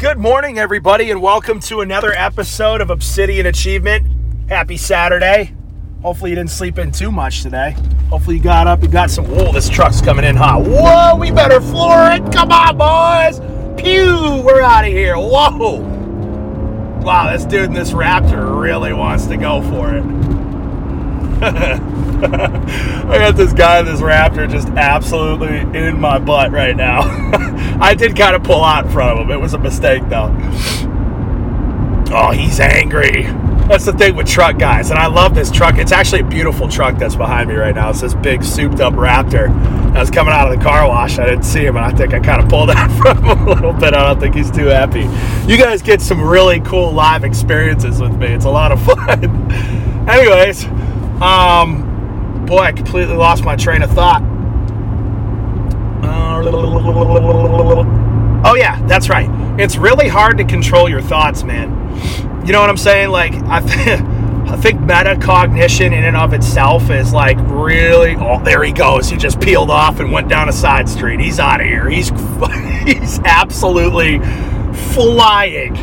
Good morning, everybody, and welcome to another episode of Obsidian Achievement. Happy Saturday. Hopefully, you didn't sleep in too much today. Hopefully, you got up, you got some. Whoa, this truck's coming in hot. Whoa, we better floor it. Come on, boys. Pew, we're out of here. Whoa. Wow, this dude in this Raptor really wants to go for it. I got this guy in this Raptor just absolutely in my butt right now. I did kind of pull out in front of him. It was a mistake, though. Oh, he's angry. That's the thing with truck guys. And I love this truck. It's actually a beautiful truck that's behind me right now. It's this big, souped up Raptor. I was coming out of the car wash. I didn't see him, and I think I kind of pulled out from him a little bit. I don't think he's too happy. You guys get some really cool live experiences with me. It's a lot of fun. Anyways, um, boy, I completely lost my train of thought. Oh, yeah, that's right. It's really hard to control your thoughts, man. You know what I'm saying? Like, I, th- I think metacognition in and of itself is like really. Oh, there he goes. He just peeled off and went down a side street. He's out of here. He's he's absolutely flying.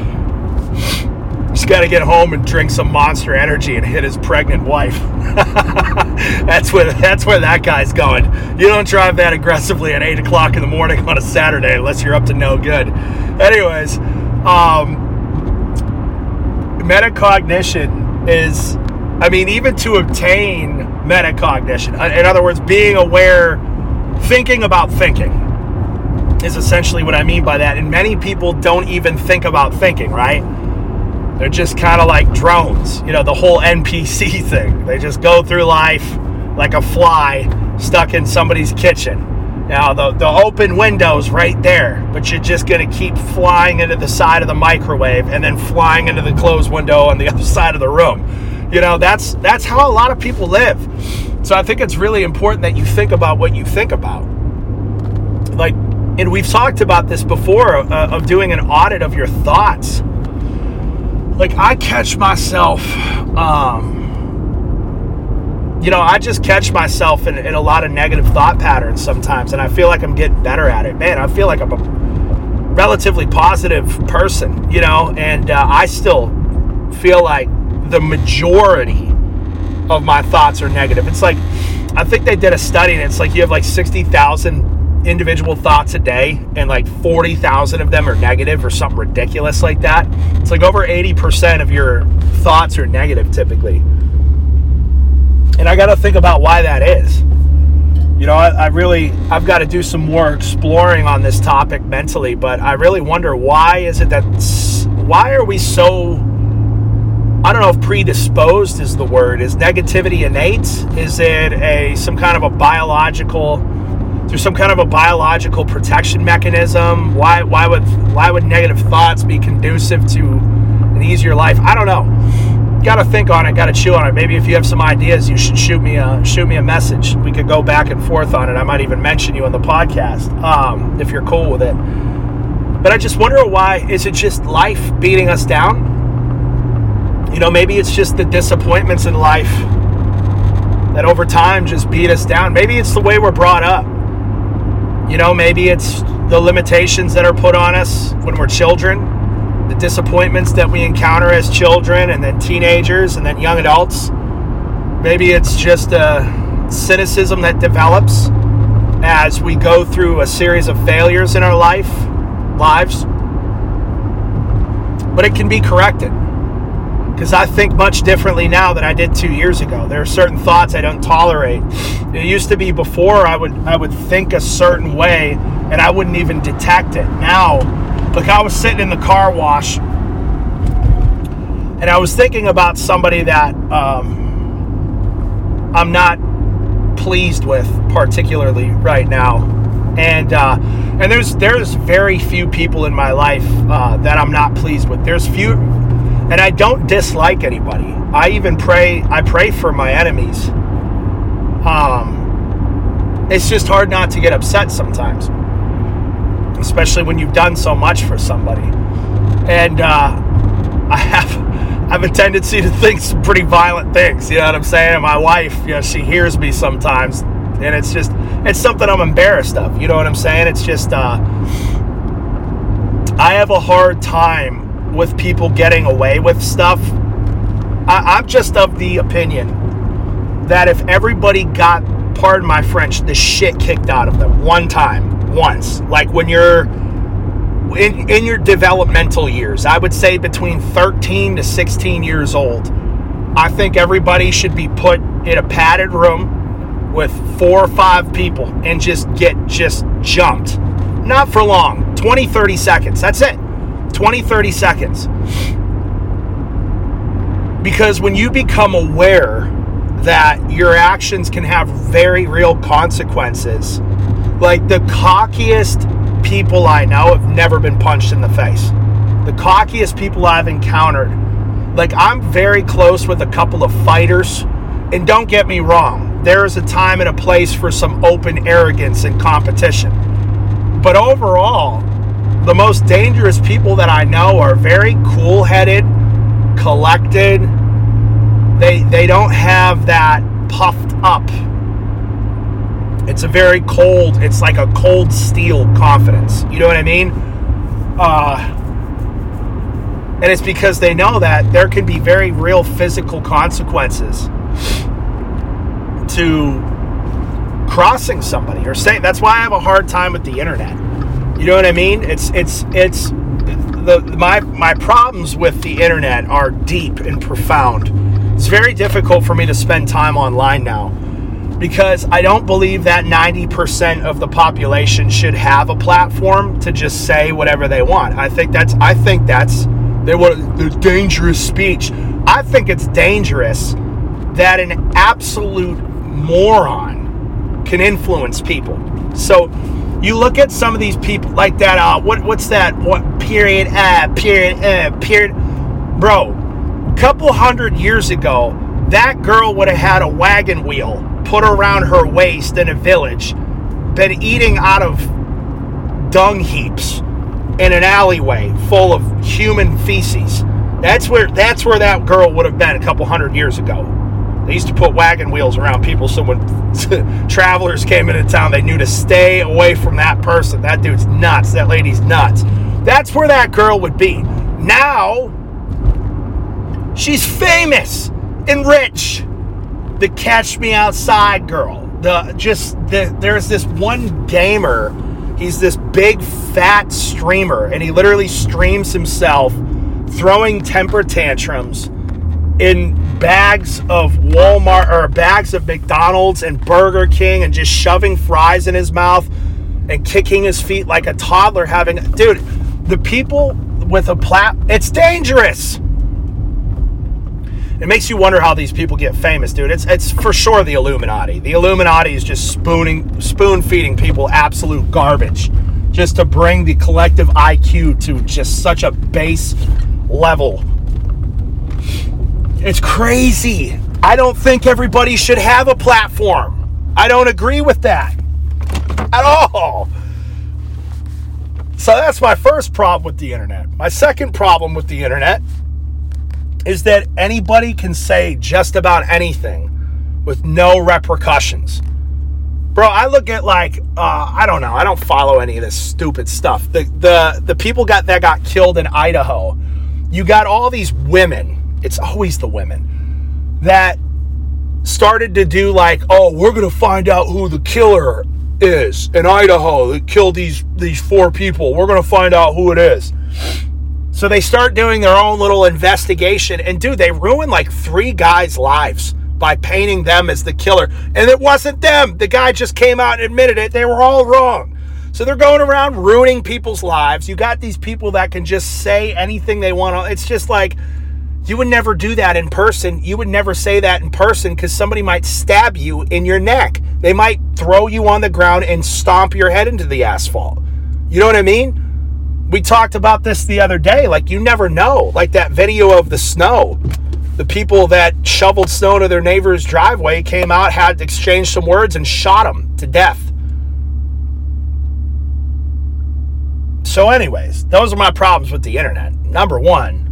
Got to get home and drink some Monster Energy and hit his pregnant wife. that's where that's where that guy's going. You don't drive that aggressively at eight o'clock in the morning on a Saturday unless you're up to no good. Anyways, um, metacognition is, I mean, even to obtain metacognition, in other words, being aware, thinking about thinking, is essentially what I mean by that. And many people don't even think about thinking, right? They're just kind of like drones, you know, the whole NPC thing. They just go through life like a fly stuck in somebody's kitchen. Now, the, the open window's right there, but you're just going to keep flying into the side of the microwave and then flying into the closed window on the other side of the room. You know, that's that's how a lot of people live. So I think it's really important that you think about what you think about. Like, and we've talked about this before uh, of doing an audit of your thoughts like I catch myself, um, you know, I just catch myself in, in, a lot of negative thought patterns sometimes, and I feel like I'm getting better at it. Man, I feel like I'm a relatively positive person, you know, and uh, I still feel like the majority of my thoughts are negative. It's like, I think they did a study, and it's like you have like 60,000 individual thoughts a day and like 40,000 of them are negative or something ridiculous like that. It's like over 80% of your thoughts are negative typically. And I got to think about why that is. You know, I, I really, I've got to do some more exploring on this topic mentally, but I really wonder why is it that, why are we so, I don't know if predisposed is the word. Is negativity innate? Is it a, some kind of a biological, through some kind of a biological protection mechanism? Why why would why would negative thoughts be conducive to an easier life? I don't know. Got to think on it. Got to chew on it. Maybe if you have some ideas, you should shoot me a shoot me a message. We could go back and forth on it. I might even mention you on the podcast um, if you're cool with it. But I just wonder why is it just life beating us down? You know, maybe it's just the disappointments in life that over time just beat us down. Maybe it's the way we're brought up you know, maybe it's the limitations that are put on us when we're children, the disappointments that we encounter as children and then teenagers and then young adults. Maybe it's just a cynicism that develops as we go through a series of failures in our life, lives. But it can be corrected because I think much differently now than I did two years ago. There are certain thoughts I don't tolerate. It used to be before I would I would think a certain way and I wouldn't even detect it. Now, like I was sitting in the car wash and I was thinking about somebody that um, I'm not pleased with particularly right now, and uh, and there's there's very few people in my life uh, that I'm not pleased with. There's few and I don't dislike anybody. I even pray. I pray for my enemies. Um, it's just hard not to get upset sometimes, especially when you've done so much for somebody. And uh, I have. I have a tendency to think some pretty violent things. You know what I'm saying? My wife, you know, she hears me sometimes, and it's just it's something I'm embarrassed of. You know what I'm saying? It's just uh, I have a hard time with people getting away with stuff. I, I'm just of the opinion that if everybody got, pardon my French, the shit kicked out of them one time, once, like when you're in, in your developmental years, I would say between 13 to 16 years old, I think everybody should be put in a padded room with four or five people and just get just jumped. Not for long, 20, 30 seconds. That's it. 20, 30 seconds. Because when you become aware that your actions can have very real consequences, like the cockiest people I know have never been punched in the face. The cockiest people I've encountered like, I'm very close with a couple of fighters. And don't get me wrong, there is a time and a place for some open arrogance and competition. But overall, the most dangerous people that I know are very cool headed, collected. They, they don't have that puffed up. It's a very cold, it's like a cold steel confidence. You know what I mean? Uh, and it's because they know that there can be very real physical consequences to crossing somebody or saying that's why I have a hard time with the internet. You know what I mean? It's it's it's the my my problems with the internet are deep and profound. It's very difficult for me to spend time online now because I don't believe that 90% of the population should have a platform to just say whatever they want. I think that's I think that's they want the dangerous speech. I think it's dangerous that an absolute moron can influence people. So you look at some of these people like that. Uh, what what's that? What period? Uh, period. Uh, period. Bro, couple hundred years ago, that girl would have had a wagon wheel put around her waist in a village, been eating out of dung heaps in an alleyway full of human feces. That's where that's where that girl would have been a couple hundred years ago. They used to put wagon wheels around people so when travelers came into town, they knew to stay away from that person. That dude's nuts. That lady's nuts. That's where that girl would be. Now, she's famous and rich. The Catch Me Outside girl. The just the, there's this one gamer He's this big fat streamer, and he literally streams himself throwing temper tantrums in bags of Walmart or bags of McDonald's and Burger King and just shoving fries in his mouth and kicking his feet like a toddler having dude the people with a plat it's dangerous it makes you wonder how these people get famous, dude. It's it's for sure the Illuminati. The Illuminati is just spooning spoon feeding people absolute garbage just to bring the collective IQ to just such a base level. It's crazy. I don't think everybody should have a platform. I don't agree with that at all. So that's my first problem with the internet. My second problem with the internet is that anybody can say just about anything with no repercussions. Bro, I look at like uh, I don't know. I don't follow any of this stupid stuff. The the the people got that got killed in Idaho. You got all these women. It's always the women that started to do like, oh, we're gonna find out who the killer is in Idaho that killed these these four people. We're gonna find out who it is. So they start doing their own little investigation. And dude, they ruin like three guys' lives by painting them as the killer. And it wasn't them. The guy just came out and admitted it. They were all wrong. So they're going around ruining people's lives. You got these people that can just say anything they want. It's just like you would never do that in person. You would never say that in person because somebody might stab you in your neck. They might throw you on the ground and stomp your head into the asphalt. You know what I mean? we talked about this the other day. Like, you never know. Like that video of the snow. The people that shoveled snow to their neighbor's driveway came out, had exchanged some words, and shot them to death. So, anyways, those are my problems with the internet. Number one,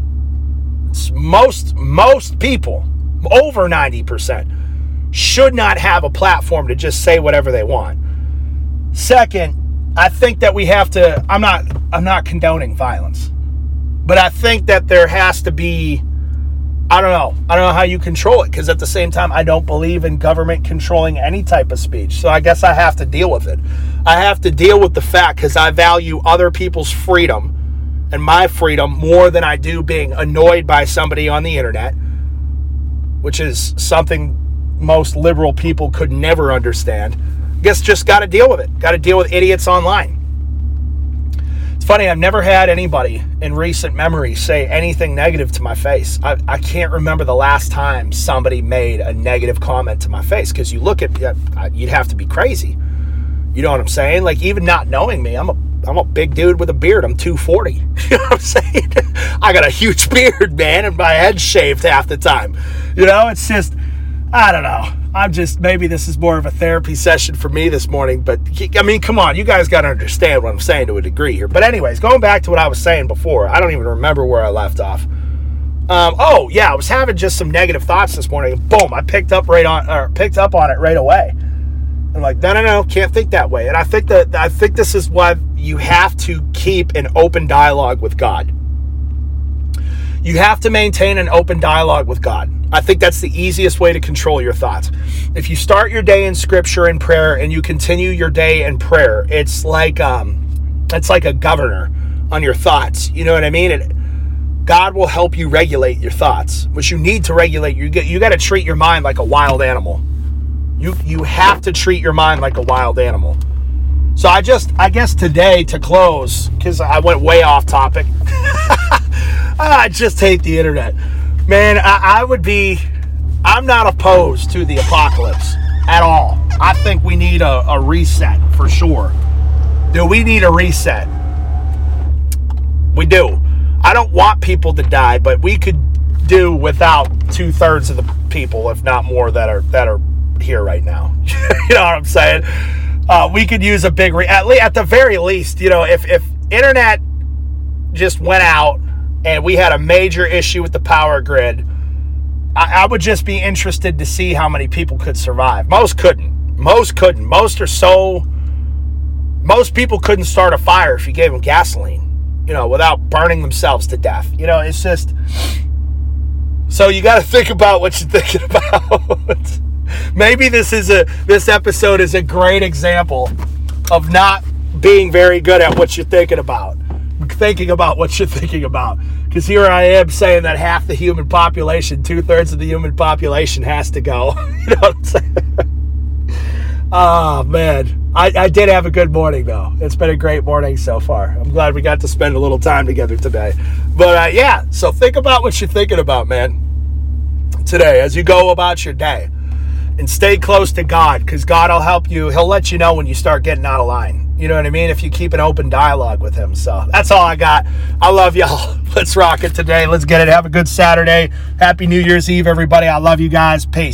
most most people, over 90%, should not have a platform to just say whatever they want. Second, I think that we have to. I'm not. I'm not condoning violence, but I think that there has to be. I don't know. I don't know how you control it because at the same time, I don't believe in government controlling any type of speech. So I guess I have to deal with it. I have to deal with the fact because I value other people's freedom and my freedom more than I do being annoyed by somebody on the internet, which is something most liberal people could never understand I guess just got to deal with it. Got to deal with idiots online. It's funny, I've never had anybody in recent memory say anything negative to my face. I, I can't remember the last time somebody made a negative comment to my face because you look at you'd have to be crazy. You know what I'm saying? Like even not knowing me, I'm a I'm a big dude with a beard. I'm 240. You know what I'm saying? I got a huge beard, man, and my head's shaved half the time. You know, it's just I don't know. I'm just maybe this is more of a therapy session for me this morning, but I mean, come on, you guys got to understand what I'm saying to a degree here. But anyways, going back to what I was saying before, I don't even remember where I left off. Um, oh yeah, I was having just some negative thoughts this morning. Boom, I picked up right on or picked up on it right away. I'm like, no, no, no, can't think that way. And I think that I think this is why you have to keep an open dialogue with God. You have to maintain an open dialogue with God. I think that's the easiest way to control your thoughts. If you start your day in scripture and prayer and you continue your day in prayer, it's like um it's like a governor on your thoughts. You know what I mean? It, God will help you regulate your thoughts, which you need to regulate. You get you got to treat your mind like a wild animal. You you have to treat your mind like a wild animal. So I just I guess today to close cuz I went way off topic. Ah, I just hate the internet. Man, I, I would be, I'm not opposed to the apocalypse at all. I think we need a, a reset for sure. Do we need a reset? We do. I don't want people to die, but we could do without two thirds of the people, if not more, that are that are here right now. you know what I'm saying? Uh, we could use a big re- at, le- at the very least. You know, if if internet just went out and we had a major issue with the power grid, I, I would just be interested to see how many people could survive. Most couldn't. Most couldn't. Most are so. Most people couldn't start a fire if you gave them gasoline, you know, without burning themselves to death. You know, it's just. So you got to think about what you're thinking about. Maybe this is a this episode is a great example of not being very good at what you're thinking about thinking about what you're thinking about. Because here I am saying that half the human population, two thirds of the human population has to go. you know what I'm saying? oh, man. I, I did have a good morning, though. It's been a great morning so far. I'm glad we got to spend a little time together today. But uh, yeah, so think about what you're thinking about, man, today as you go about your day. And stay close to God because God will help you. He'll let you know when you start getting out of line you know what I mean? If you keep an open dialogue with him. So that's all I got. I love y'all. Let's rock it today. Let's get it. Have a good Saturday. Happy New Year's Eve, everybody. I love you guys. Peace.